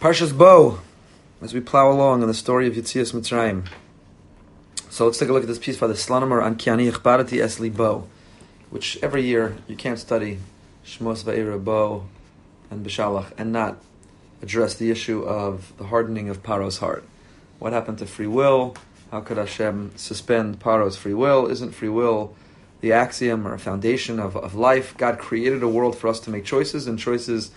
Parshas Bo, as we plow along in the story of Yitzias Mitzrayim. So let's take a look at this piece by the Slonimer on Kiani Ichbarati Esli Bo, which every year you can't study Shmos Va'era Bo and Bishalach and not address the issue of the hardening of Paro's heart. What happened to free will? How could Hashem suspend Paro's free will? Isn't free will the axiom or foundation of, of life? God created a world for us to make choices, and choices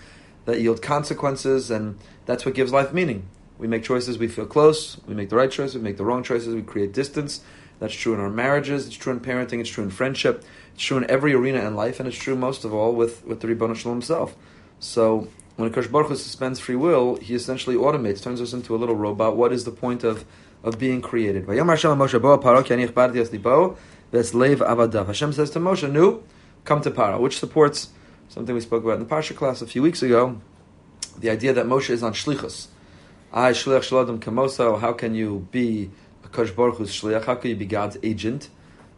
that yield consequences, and that's what gives life meaning. We make choices, we feel close, we make the right choices, we make the wrong choices, we create distance. That's true in our marriages, it's true in parenting, it's true in friendship, it's true in every arena in life, and it's true most of all with, with the Ribbon Shalom himself. So when Akash Baruch Hu suspends free will, he essentially automates, turns us into a little robot. What is the point of, of being created? Hashem says to Moshe, "Nu, come to Paro," which supports something we spoke about in the Parsha class a few weeks ago, the idea that Moshe is on shlichus. I shliach shladam kamoso. How can you be a Kosh Baruch Hu's shliach? How can you be God's agent?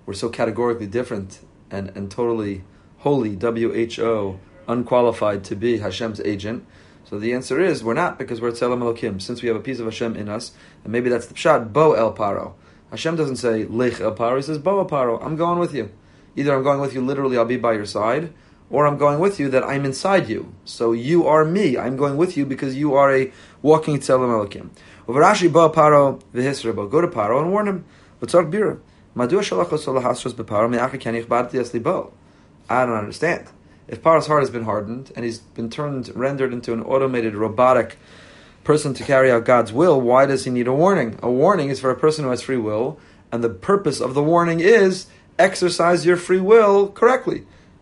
We're so categorically different and, and totally holy, W-H-O, unqualified to be Hashem's agent. So the answer is we're not because we're Tzelem Elokim. Since we have a piece of Hashem in us, and maybe that's the pshat, Bo El Paro. Hashem doesn't say Lech El Paro. He says Bo El Paro. I'm going with you. Either I'm going with you literally, I'll be by your side, or I'm going with you that I'm inside you. So you are me. I'm going with you because you are a walking Tzelem Elokim. Uvarashi ba paro. Go to Paro and warn him. V'tzark bira. Shalachos olahasros beparo me'acha kenich. I don't understand. If Paro's heart has been hardened and he's been turned, rendered into an automated, robotic person to carry out God's will, why does he need a warning? A warning is for a person who has free will, and the purpose of the warning is exercise your free will correctly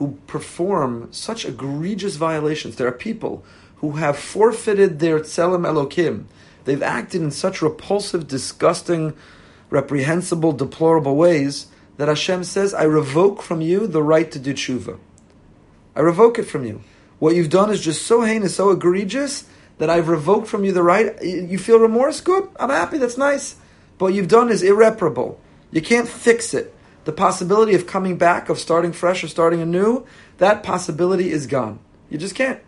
who perform such egregious violations. There are people who have forfeited their tselem elokim. They've acted in such repulsive, disgusting, reprehensible, deplorable ways that Hashem says, I revoke from you the right to do tshuva. I revoke it from you. What you've done is just so heinous, so egregious, that I've revoked from you the right. You feel remorse? Good. I'm happy. That's nice. But what you've done is irreparable. You can't fix it the possibility of coming back, of starting fresh or starting anew, that possibility is gone. You just can't.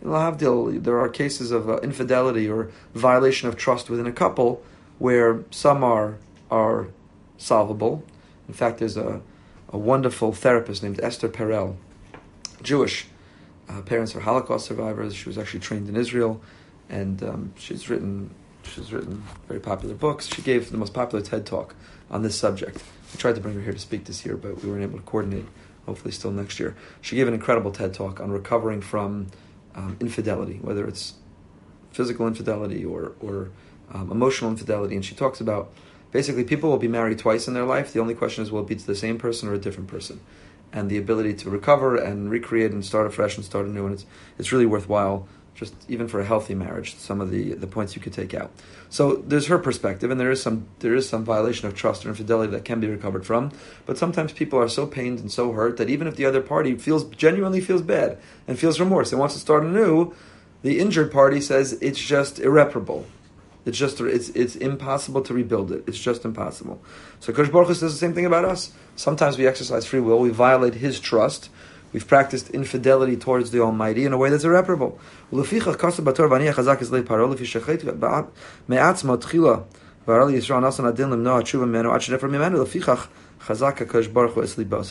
There are cases of uh, infidelity or violation of trust within a couple where some are are solvable. In fact, there's a, a wonderful therapist named Esther Perel, Jewish. Uh, parents are Holocaust survivors. She was actually trained in Israel, and um, she's written she's written very popular books. She gave the most popular TED talk on this subject. We tried to bring her here to speak this year, but we weren't able to coordinate. Hopefully, still next year. She gave an incredible TED talk on recovering from um, infidelity, whether it's physical infidelity or or um, emotional infidelity, and she talks about basically people will be married twice in their life. The only question is will it be to the same person or a different person, and the ability to recover and recreate and start afresh and start anew, and it's it's really worthwhile just even for a healthy marriage, some of the, the points you could take out. So there's her perspective, and there is some there is some violation of trust or infidelity that can be recovered from. But sometimes people are so pained and so hurt that even if the other party feels genuinely feels bad and feels remorse and wants to start anew, the injured party says it's just irreparable. It's just it's it's impossible to rebuild it. It's just impossible. So Kosh Baruch Hu says the same thing about us. Sometimes we exercise free will, we violate His trust We've practiced infidelity towards the Almighty in a way that's irreparable. So the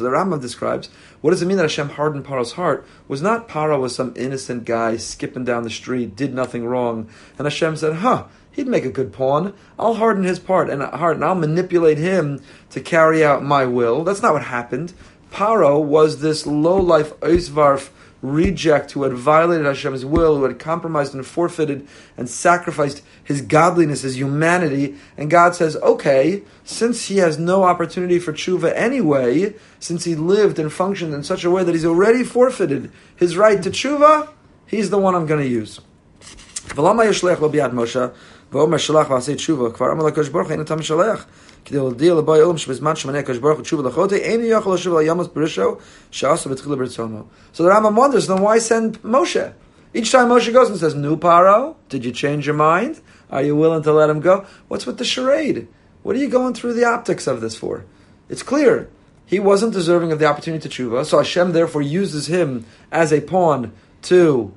Rambam describes what does it mean that Hashem hardened Paro's heart? Was not Paro was some innocent guy skipping down the street, did nothing wrong, and Hashem said, "Huh." He'd make a good pawn. I'll harden his part and heart, and I'll manipulate him to carry out my will. That's not what happened. Paro was this low life Oisvarf reject who had violated Hashem's will, who had compromised and forfeited and sacrificed his godliness, his humanity. And God says, okay, since he has no opportunity for tshuva anyway, since he lived and functioned in such a way that he's already forfeited his right to tshuva, he's the one I'm going to use. ולמה ישלח לו ביד משה, ואומר שלח ועשה תשובה, כבר אמר לקדוש ברוך הוא, אין אתה משלח. כדי להודיע לבוי עולם שבזמן שמנה הקדוש ברוך הוא תשובה לחוטא, אין יכול לשוב So the Rambam wonders, then why send Moshe? Each time Moshe goes and says, New Paro, did you change your mind? Are you willing to let him go? What's with the charade? What are you going through the optics of this for? It's clear. He wasn't deserving of the opportunity to tshuva, so Hashem therefore uses him as a pawn to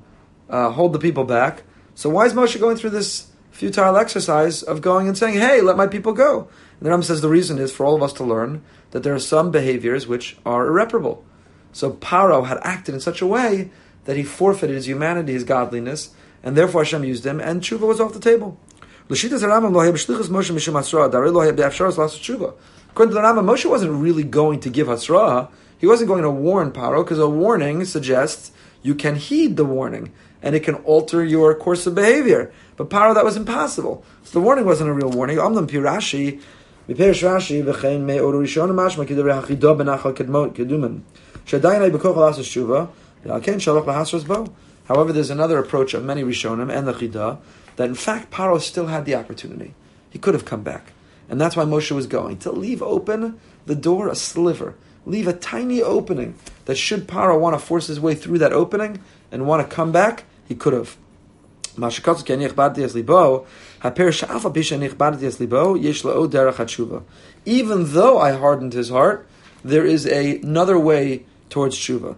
uh, hold the people back. So why is Moshe going through this futile exercise of going and saying, "Hey, let my people go"? And the Rambam says the reason is for all of us to learn that there are some behaviors which are irreparable. So Paro had acted in such a way that he forfeited his humanity, his godliness, and therefore Hashem used him, and tshuva was off the table. According to the Rambam, Moshe wasn't really going to give Hasra. He wasn't going to warn Paro because a warning suggests you can heed the warning and it can alter your course of behavior. But Paro, that was impossible. So the warning wasn't a real warning. Amlam Pirashi, בפרש רש"י, וכן מאור ראשון משמע כדברי החידו בנחל קדומן, שעדיין היה בכוח לעשות תשובה, ועל כן שלח להסרס בו. However, there's another approach of many Rishonim and the Chidah that in fact Paro still had the opportunity. He could have come back. And that's why Moshe was going to leave open the door a sliver, leave a tiny opening that should Paro want to force his way through that opening and want to come back, he could have. Even though I hardened his heart, there is a, another way towards tshuva.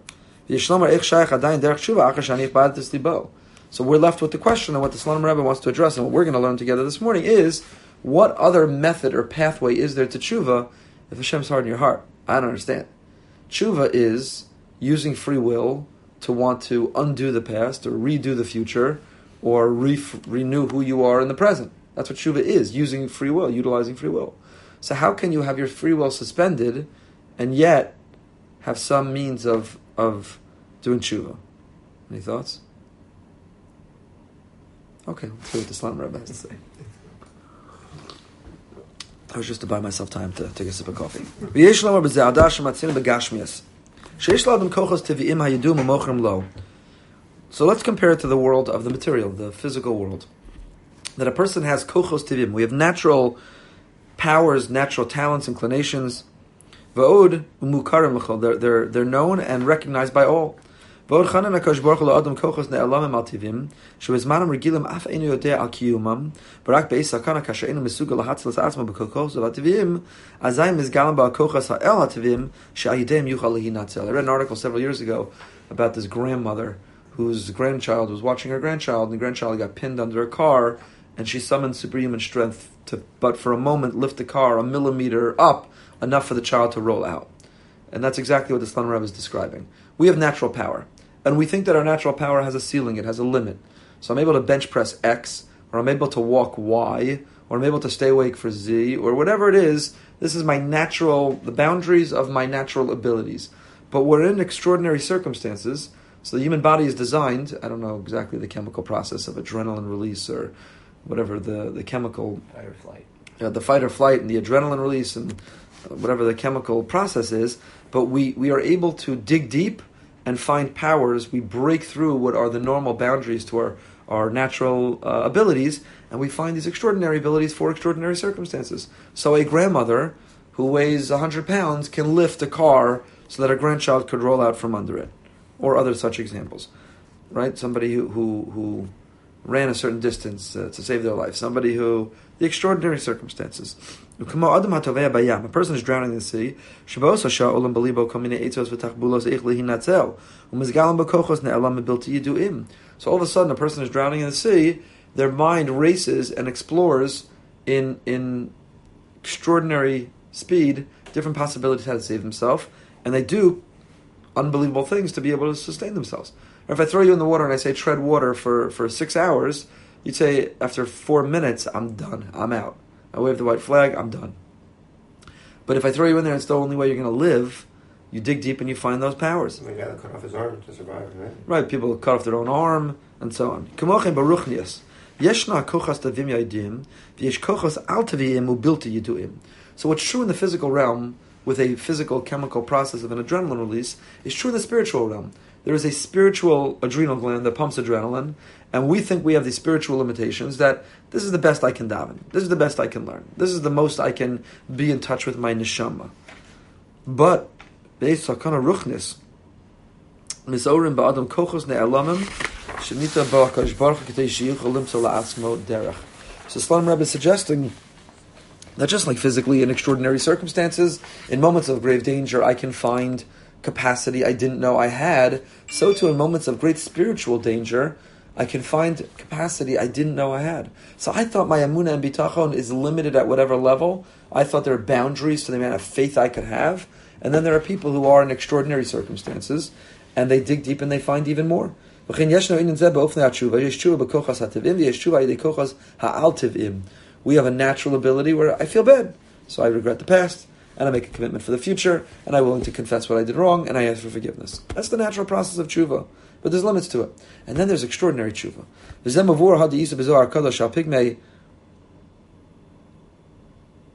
So we're left with the question of what the Slonim Rebbe wants to address, and what we're going to learn together this morning is what other method or pathway is there to tshuva if Hashem's hardened your heart? I don't understand. Tshuva is using free will to want to undo the past or redo the future or re- renew who you are in the present. That's what tshuva is, using free will, utilizing free will. So how can you have your free will suspended and yet have some means of, of doing tshuva? Any thoughts? Okay, let's hear what the Slonim Rebbe has to say. I was just to buy myself time to take a sip of coffee. So let's compare it to the world of the material, the physical world. That a person has kochos tivim. We have natural powers, natural talents, inclinations. Va'od umukarim They're, they're, they're known and recognized by all. Va'od chanan hakadosh baruch hu kochos ne'alamim al tivim, regilim af einu yodeh al kiyumam, barak be'is sakana kasha einu mesuga lahatzlas atzma b'kochos tivim, azayim ba'al kochos ha'el yuchal I read an article several years ago about this grandmother whose grandchild was watching her grandchild, and the grandchild got pinned under a car, and she summoned superhuman strength to, but for a moment, lift the car a millimeter up, enough for the child to roll out. And that's exactly what the Slonim Rebbe is describing. We have natural power, and we think that our natural power has a ceiling, it has a limit. So I'm able to bench press X, or I'm able to walk Y, or I'm able to stay awake for Z, or whatever it is. This is my natural, the boundaries of my natural abilities. But we're in extraordinary circumstances so the human body is designed, I don't know exactly the chemical process of adrenaline release or whatever the, the chemical. Fight or flight. Uh, the fight or flight and the adrenaline release and whatever the chemical process is, but we, we are able to dig deep and find powers. We break through what are the normal boundaries to our, our natural uh, abilities, and we find these extraordinary abilities for extraordinary circumstances. So a grandmother who weighs 100 pounds can lift a car so that a grandchild could roll out from under it or other such examples, right? Somebody who who, who ran a certain distance uh, to save their life. Somebody who the extraordinary circumstances. A person is drowning in the sea. So all of a sudden, a person is drowning in the sea. Their mind races and explores in in extraordinary speed different possibilities how to save himself, and they do unbelievable things to be able to sustain themselves. Or if I throw you in the water and I say tread water for, for six hours, you'd say after four minutes, I'm done, I'm out. I wave the white flag, I'm done. But if I throw you in there and it's the only way you're going to live, you dig deep and you find those powers. The guy that cut off his arm to survive, right? Right, people cut off their own arm and so on. baruchnias. Yeshna kochas tavim yadim, v'yesh kochas al tavim ubilti yiduim. So what's true in the physical realm with a physical chemical process of an adrenaline release is true in the spiritual realm. there is a spiritual adrenal gland that pumps adrenaline, and we think we have these spiritual limitations that this is the best I can daven, this is the best I can learn, this is the most I can be in touch with my neshama. But based on ruchnis, misorim. So Slonim Rebbe is suggesting that just like physically in extraordinary circumstances, in moments of grave danger, I can find capacity I didn't know I had, so too in moments of great spiritual danger, I can find capacity I didn't know I had. So I thought my amuna and bitachon is limited at whatever level. I thought there are boundaries to the amount of faith I could have. And then there are people who are in extraordinary circumstances, and they dig deep and they find even more. We have a natural ability where I feel bad, so I regret the past and I make a commitment for the future, and I'm willing to confess what I did wrong, and I ask for forgiveness. That's the natural process of tshuva, but there's limits to it. And then there's extraordinary tshuva.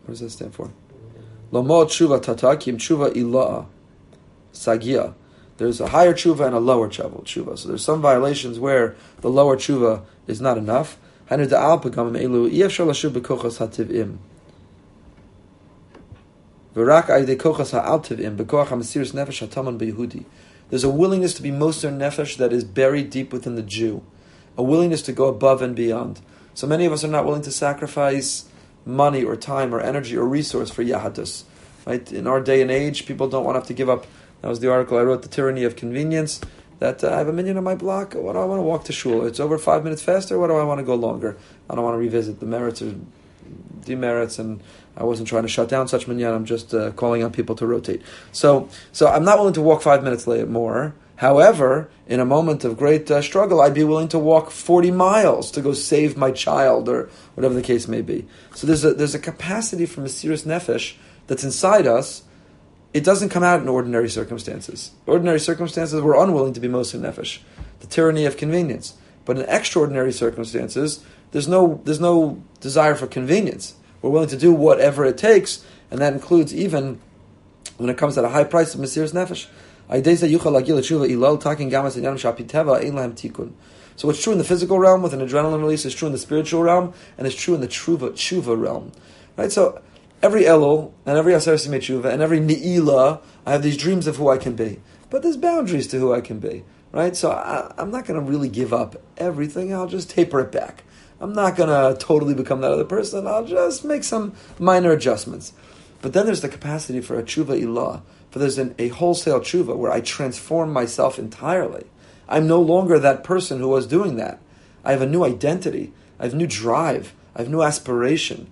What does that stand for? Lomod tshuva tatakim tshuva ila'a sagia. There's a higher tshuva and a lower tshuva. So there's some violations where the lower tshuva is not enough. There's a willingness to be Moser Nefesh that is buried deep within the Jew, a willingness to go above and beyond. So many of us are not willing to sacrifice money or time or energy or resource for Yahadus. Right? In our day and age, people don't want to have to give up. That was the article I wrote, The Tyranny of Convenience. That uh, I have a minyan on my block. What do I want to walk to shul? It's over five minutes faster. What do I want to go longer? I don't want to revisit the merits or demerits and I wasn't trying to shut down such minyan. I'm just uh, calling on people to rotate. So, so I'm not willing to walk five minutes late more. However, in a moment of great uh, struggle, I'd be willing to walk 40 miles to go save my child or whatever the case may be. So there's a, there's a capacity for Mesiris Nefesh that's inside us. It doesn't come out in ordinary circumstances. Ordinary circumstances, we're unwilling to be Moser Nefesh, the tyranny of convenience. But in extraordinary circumstances, there's no, there's no desire for convenience. We're willing to do whatever it takes, and that includes even when it comes at a high price of Mesiris Nefesh. So what's true in the physical realm with an adrenaline release is true in the spiritual realm, and it's true in the truva, tshuva realm. Right? So every Elul, and every Aser Tshuva, and every Ni'ila, I have these dreams of who I can be. But there's boundaries to who I can be. Right? So I, I'm not going to really give up everything, I'll just taper it back. I'm not going to totally become that other person. I'll just make some minor adjustments. But then there's the capacity for a tshuva ilah, for there's an, a wholesale tshuva where I transform myself entirely. I'm no longer that person who was doing that. I have a new identity. I have new drive. I have new aspiration.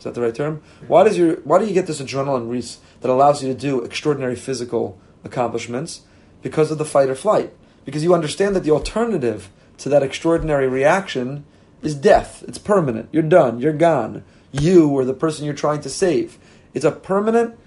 is that the right term? Why does your why do you get this adrenaline release that allows you to do extraordinary physical accomplishments? Because of the fight or flight. Because you understand that the alternative to that extraordinary reaction is death. It's permanent. You're done. You're gone. You or the person you're trying to save. It's a permanent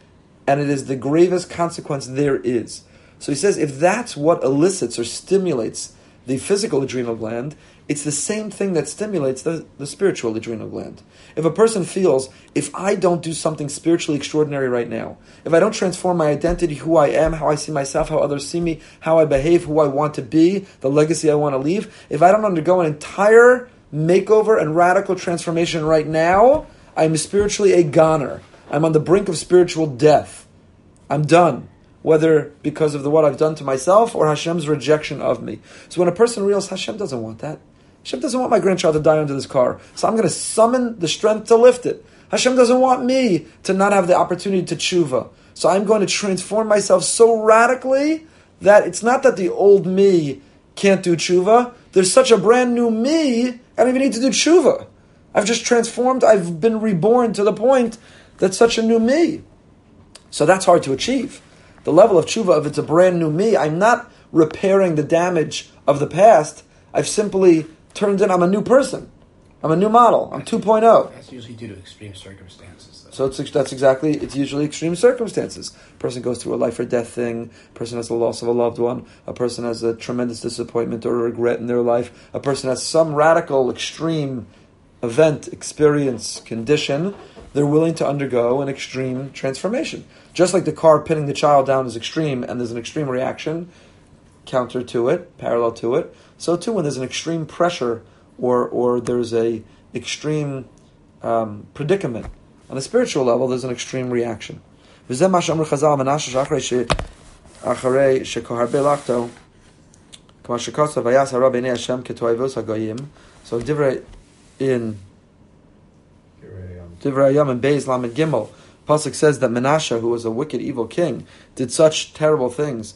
and it is the gravest consequence there is. So he says if that's what elicits or stimulates the physical adrenal gland, it's the same thing that stimulates the, the spiritual adrenal gland. If a person feels, if I don't do something spiritually extraordinary right now, if I don't transform my identity, who I am, how I see myself, how others see me, how I behave, who I want to be, the legacy I want to leave, if I don't undergo an entire makeover and radical transformation right now, I'm spiritually a goner. I'm on the brink of spiritual death. I'm done whether because of the what I've done to myself or Hashem's rejection of me. So when a person realizes Hashem doesn't want that, Hashem doesn't want my grandchild to die under this car, so I'm going to summon the strength to lift it. Hashem doesn't want me to not have the opportunity to tshuva, so I'm going to transform myself so radically that it's not that the old me can't do tshuva. There's such a brand new me, I don't even need to do tshuva. I've just transformed. I've been reborn to the point that's such a new me. So that's hard to achieve. The level of tshuva, if it's a brand new me, I'm not repairing the damage of the past. I've simply turned in. I'm a new person. I'm a new model. I'm 2.0. That's usually due to extreme circumstances. Though. So it's, that's exactly, it's usually extreme circumstances. A person goes through a life or death thing, a person has the loss of a loved one, a person has a tremendous disappointment or regret in their life, a person has some radical, extreme event, experience, condition, they're willing to undergo an extreme transformation. Just like the car pinning the child down is extreme and there's an extreme reaction counter to it, parallel to it, so too, when there's an extreme pressure or or there's a extreme um, predicament on a spiritual level, there's an extreme reaction. So divrei in divrei yam and beis and gimel. Pasuk says that Menashe, who was a wicked, evil king, did such terrible things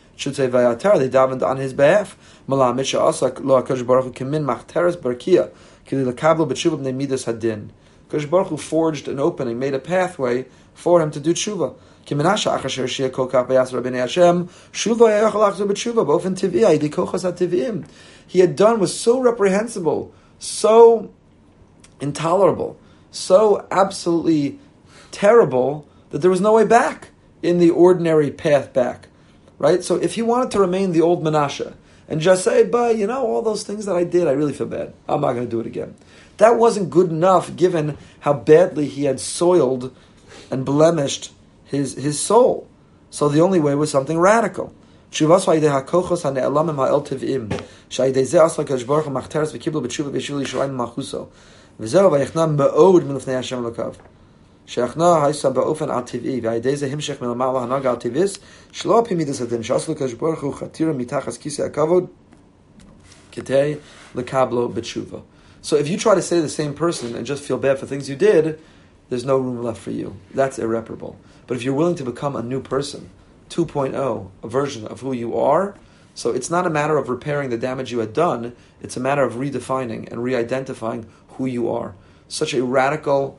Should say v'yatar. They davened on his behalf. Malamit she'asak lo hakadosh baruch hu kimin machteres barkia kili lekablo b'tshuva b'nei midas hadin. Hakadosh baruch forged an opening, made a pathway for him to do tshuva. Ki Menashe achasher shia kol kaf v'yas rabbeinu Hashem shuva yachal achzu b'tshuva b'ofen tiv'i aydi kochas ha-tiv'im he had done was so reprehensible, so intolerable, so absolutely terrible that there was no way back in the ordinary path back right? So if he wanted to remain the old Menashe and just say, but you know, all those things that I did, I really feel bad. I'm not going to do it again. That wasn't good enough given how badly he had soiled and blemished his, his soul. So the only way was something radical. האל-טבעיים, שעל ידי זה עשה הקדוש ברוך הוא מחתרס וקיבלו בתשובה בישול ירושלים ומחוסו. וזהו, ויחנה מאוד מלפני השם אלוקיו. שיחנה הייסה באופן על-טבעי, ועל ידי זה המשך מלמעלה הנהג על-טבעיס, שלא על פי מידס הדין, שעשו לקדוש ברוך הוא חתירה מתחת כיסא הכבוד, כדי לקבלו בתשובה. So if you try to stay the same person and just feel bad for things you did, there's no room left for you. That's irreparable. But if you're willing to become a new person, 2.0, a version of who you are. So it's not a matter of repairing the damage you had done, it's a matter of redefining and re identifying who you are. Such a radical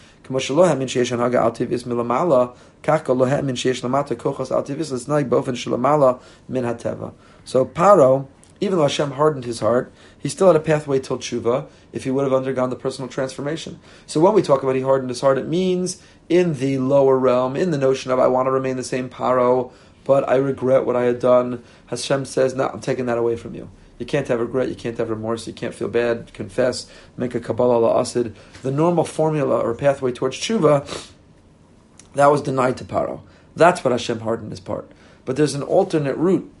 כמו שלא האמין שיש הנהגה על טבעיס מלמעלה, כך גם לא האמין שיש למטה כוחס על טבעיס לצנאי באופן שלמעלה מן הטבע. So Paro, even though Hashem hardened his heart, he still had a pathway till tshuva if he would have undergone the personal transformation. So when we talk about he hardened his heart, it means in the lower realm, in the notion of I want to remain the same paro, but I regret what I had done. Hashem says, No, I'm taking that away from you. You can't have regret, you can't have remorse, you can't feel bad, confess, make a Kabbalah la'asid. The normal formula or pathway towards tshuva, that was denied to Paro. That's what Hashem hardened his part. But there's an alternate route.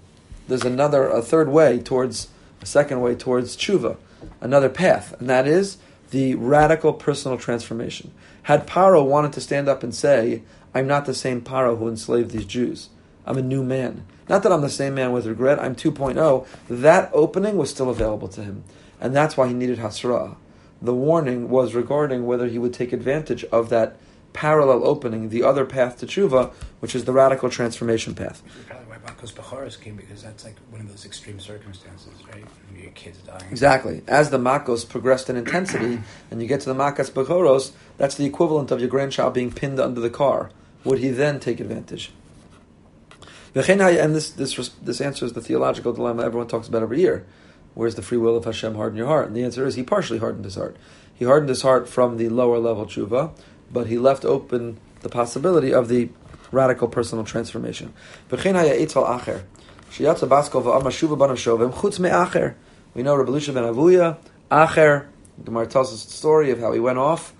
There's another, a third way towards, a second way towards tshuva, another path, and that is the radical personal transformation. Had Paro wanted to stand up and say, I'm not the same Paro who enslaved these Jews, I'm a new man. Not that I'm the same man with regret, I'm 2.0, that opening was still available to him. And that's why he needed Hasra. The warning was regarding whether he would take advantage of that parallel opening, the other path to tshuva, which is the radical transformation path. Probably why Makas Bachoros came because that's like one of those extreme circumstances, right? Your kids dying. Exactly. As the makos progressed in intensity, and you get to the makas bachoros, that's the equivalent of your grandchild being pinned under the car. Would he then take advantage? And this, this, this answers the theological dilemma everyone talks about every year. Where's the free will of Hashem harden your heart? And the answer is he partially hardened his heart. He hardened his heart from the lower level tshuva, but he left open the possibility of the radical personal transformation. We know Rabbi Elisha ben Avuya, Acher, Gemara tells us the story of how he went off,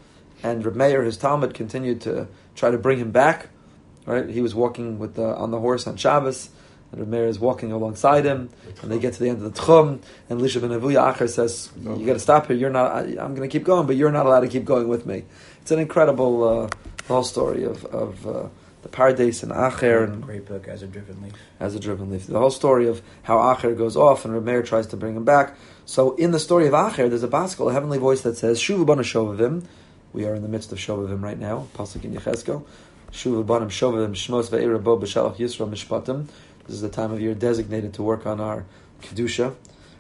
and Reb Meir, his talmid, continued to try to bring him back. Right, he was walking with the, on the horse on Shabbos, and Reb Meir is walking alongside him, and they get to the end of the Tchum, and Elisha ben Avuya Acher says, "You got to stop here. You're not. I, I'm going to keep going, but you're not allowed to keep going with me." It's an incredible uh, whole story of of uh, the Pardes and Acher and Great book, As a Driven Leaf. as a driven leaf. The whole story of how Acher goes off and Reb Meir tries to bring him back. So in the story of Acher, there's a baskal, a heavenly voice that says, Shuvu bana shovavim. We are in the midst of shovavim right now, Pasuk in Yecheskel. Shuvu banam shovavim shmos ve'era bo b'shalach yisro mishpatim. This is the time of year designated to work on our Kedusha.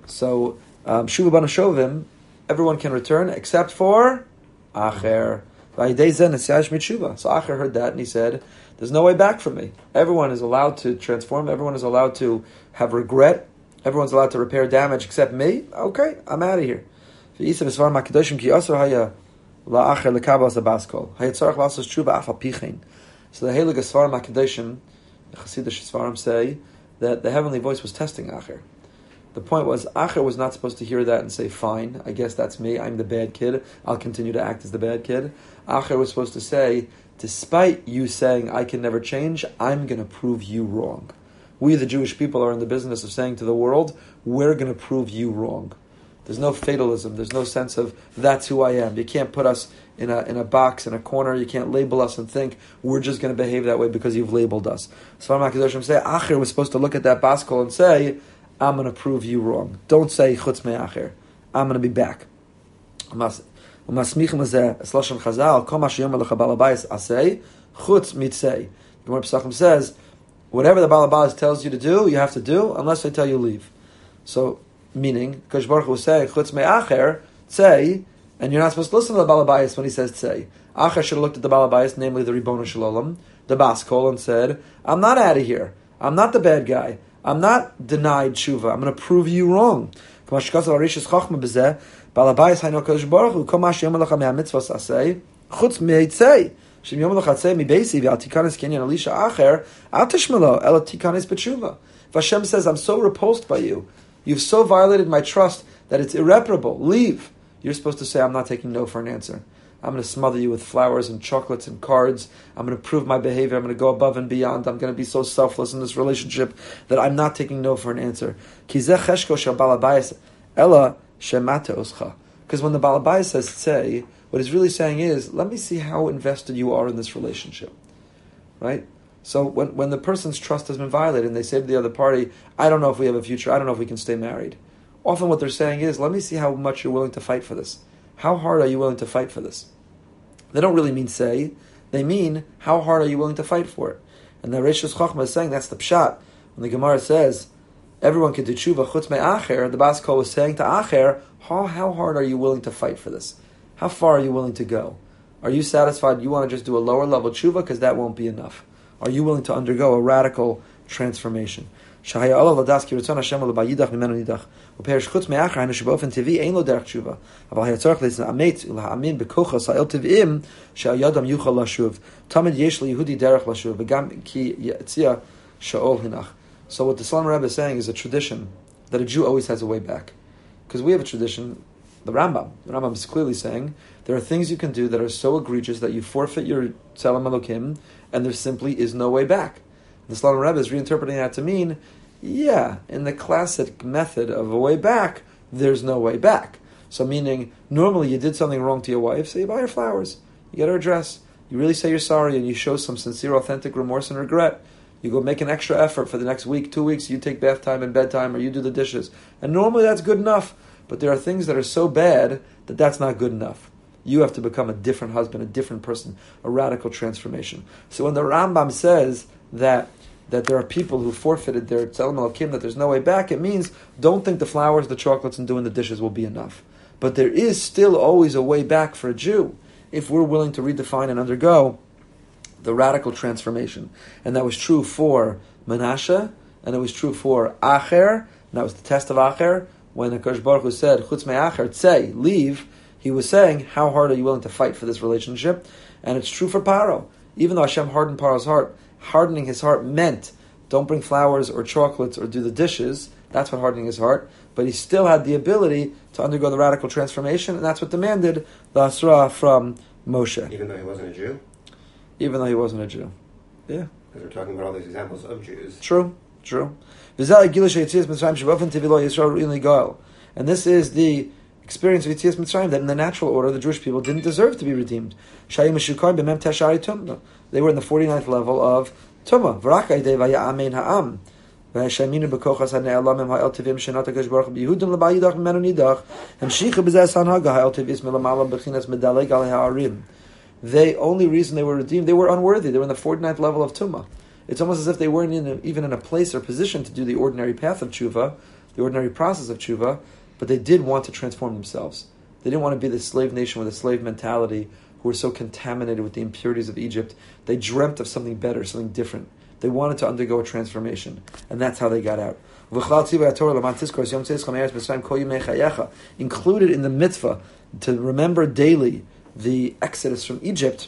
So, um, Shuvu bana shovavim, everyone can return except for Acher. So Acher heard that and he said, there's no way back for me. Everyone is allowed to transform. Everyone is allowed to have regret. Everyone's allowed to repair damage except me. Okay, I'm out of here. So the Helig Svarim HaKadoshim, the Chassidish Svarim say that the heavenly voice was testing Acher. The point was, Acher was not supposed to hear that and say, fine, I guess that's me, I'm the bad kid, I'll continue to act as the bad kid. Acher was supposed to say, despite you saying I can never change, I'm going to prove you wrong. We, the Jewish people, are in the business of saying to the world, we're going to prove you wrong. There's no fatalism. There's no sense of that's who I am. You can't put us in a in a box in a corner. You can't label us and think we're just going to behave that way because you've labeled us. So Hakadoshim say Acher was supposed to look at that baskol and say, I'm going to prove you wrong. Don't say chutz me Acher. I'm going to be back. ומשמיכים לזה, סלושן חז"ל, כל מה שיאמר לך בעל הבית עשה, חוץ מצי. Gemara Pesachim says, whatever the Baal Abayis tells you to do, you have to do, unless they tell you leave. So, meaning, Kosh Baruch Hu was saying, chutz me'acher, tzei, and you're not supposed to listen to the Baal Abayis when he says tzei. Acher should have looked at the Baal Abayis, namely the Ribbon Shalom, the Baskol, and said, I'm not out of here. I'm not the bad guy. I'm not denied tshuva. I'm going to prove you wrong. Kama shkasav arishis chachma b'zeh, Baal Abayis haino Kosh Baruch Hu, kol ma she'yom lecha me'amitzvos asei, chutz me'etzei. שאם יום לך צא מבייסי ועל תיכנס קניין על אישה אחר, אל תשמע לו, אלא תיכנס בתשובה. Vashem says, I'm so repulsed by you. You've so violated my trust that it's irreparable. Leave. You're supposed to say, I'm not taking no for an answer. I'm going to smother you with flowers and chocolates and cards. I'm going to prove my behavior. I'm going to go above and beyond. I'm going to be so selfless in this relationship that I'm not taking no for an answer. Because when the Balabai says say, what he's really saying is, let me see how invested you are in this relationship. Right? So when, when the person's trust has been violated and they say to the other party, I don't know if we have a future, I don't know if we can stay married. Often what they're saying is, let me see how much you're willing to fight for this. How hard are you willing to fight for this? They don't really mean say, they mean how hard are you willing to fight for it. And the Reishis Chochmah is saying that's the pshat. When the Gemara says, everyone can do tshuva chutz me acher, the Baskol was saying to acher, how, how hard are you willing to fight for this? How far are you willing to go? Are you satisfied you want to just do a lower level tshuva because that won't be enough? Are you willing to undergo a radical transformation? So what the Slonim Rebbe is saying is a tradition that a Jew always has a way back. Because we have a tradition the Rambam. The Rambam is clearly saying there are things you can do that are so egregious that you forfeit your Tzelem Elokim, and there simply is no way back. The Slonim Rebbe is reinterpreting that to mean, yeah, in the classic method of a way back, there's no way back. So meaning, normally you did something wrong to your wife, so you buy her flowers, you get her a dress, you really say you're sorry, and you show some sincere, authentic remorse and regret. You go make an extra effort for the next week, two weeks, you take bath time and bedtime, or you do the dishes. And normally that's good enough. But there are things that are so bad that that's not good enough. You have to become a different husband, a different person, a radical transformation. So when the Rambam says that that there are people who forfeited their tzelem elokim, that there's no way back, it means don't think the flowers, the chocolates, and doing the dishes will be enough. But there is still always a way back for a Jew if we're willing to redefine and undergo the radical transformation. And that was true for Menashe, and it was true for Acher, and that was the test of Acher. When Akash Baruch Hu said, Chutz Acher, say, leave, he was saying, how hard are you willing to fight for this relationship? And it's true for Paro. Even though Hashem hardened Paro's heart, hardening his heart meant don't bring flowers or chocolates or do the dishes. That's what hardening his heart. But he still had the ability to undergo the radical transformation, and that's what demanded the Hasra from Moshe, Even though he wasn't a Jew? even though he wasn't a Jew. Yeah. Because we're talking about all these examples of Jews. True, true. V'zeh Gilish Yetzias Mitzrayim shebafen tivi lo Yisrael ru'in li'goel. And this is the experience of Yetzias Mitzrayim that in the natural order the Jewish people didn't deserve to be redeemed. Shayim Meshukar b'mem teshari tumma. They were in the 49th level of tumma. V'rakay de vaya amen ha'am. והשאמינו בכוחס הנעלמים האלטיבים שנת הקדוש ברוך הוא ביהודים לבא יידח ממנו נידח המשיכו בזה הסנהגה האלטיביס מלמעלה בחינס מדלג על הערים. They, only reason they were redeemed, they were unworthy. They were in the 49th level of Tumah. It's almost as if they weren't in a, even in a place or position to do the ordinary path of tshuva, the ordinary process of tshuva, but they did want to transform themselves. They didn't want to be the slave nation with a slave mentality who were so contaminated with the impurities of Egypt. They dreamt of something better, something different. They wanted to undergo a transformation, and that's how they got out. Included in the mitzvah to remember daily the exodus from Egypt.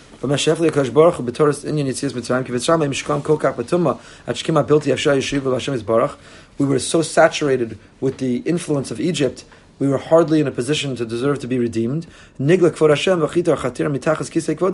baruch hu b'toras inyan yitzias mitzrayim ki mishkam at yeshiva b'Hashem. We were so saturated with the influence of Egypt we were hardly in a position to deserve to be redeemed. Nigla kvod Hashem v'chitar chatir mitachas kisei kvod.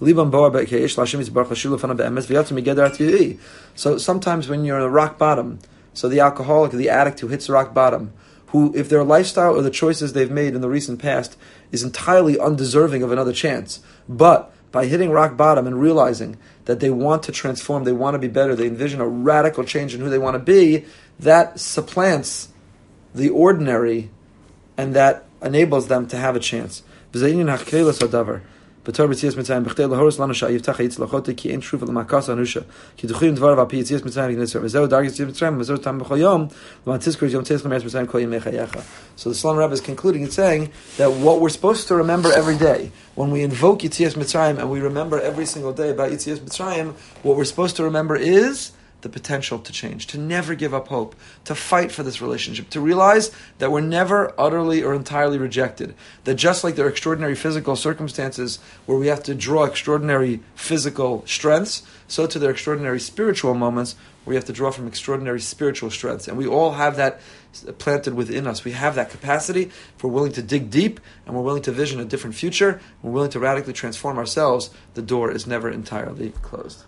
Libam boar l'Hashem l'shilu fana yigedar. So sometimes when you're in a rock bottom, so the alcoholic, the addict who hits rock bottom, who, if their lifestyle or the choices they've made in the recent past is entirely undeserving of another chance, but by hitting rock bottom and realizing that they want to transform, they want to be better, they envision a radical change in who they want to be, that supplants the ordinary, and that enables them to have a chance. So the Slonim Rebbe is concluding and saying that what we're supposed to remember every day, when we invoke Yitzias Mitzrayim and we remember every single day about Yitzias Mitzrayim, what we're supposed to remember is the potential to change, to never give up hope, to fight for this relationship, to realize that we're never utterly or entirely rejected. That just like there are extraordinary physical circumstances where we have to draw extraordinary physical strengths, so to their extraordinary spiritual moments where we have to draw from extraordinary spiritual strengths. And we all have that planted within us. We have that capacity. If we're willing to dig deep and we're willing to vision a different future, we're willing to radically transform ourselves, the door is never entirely closed.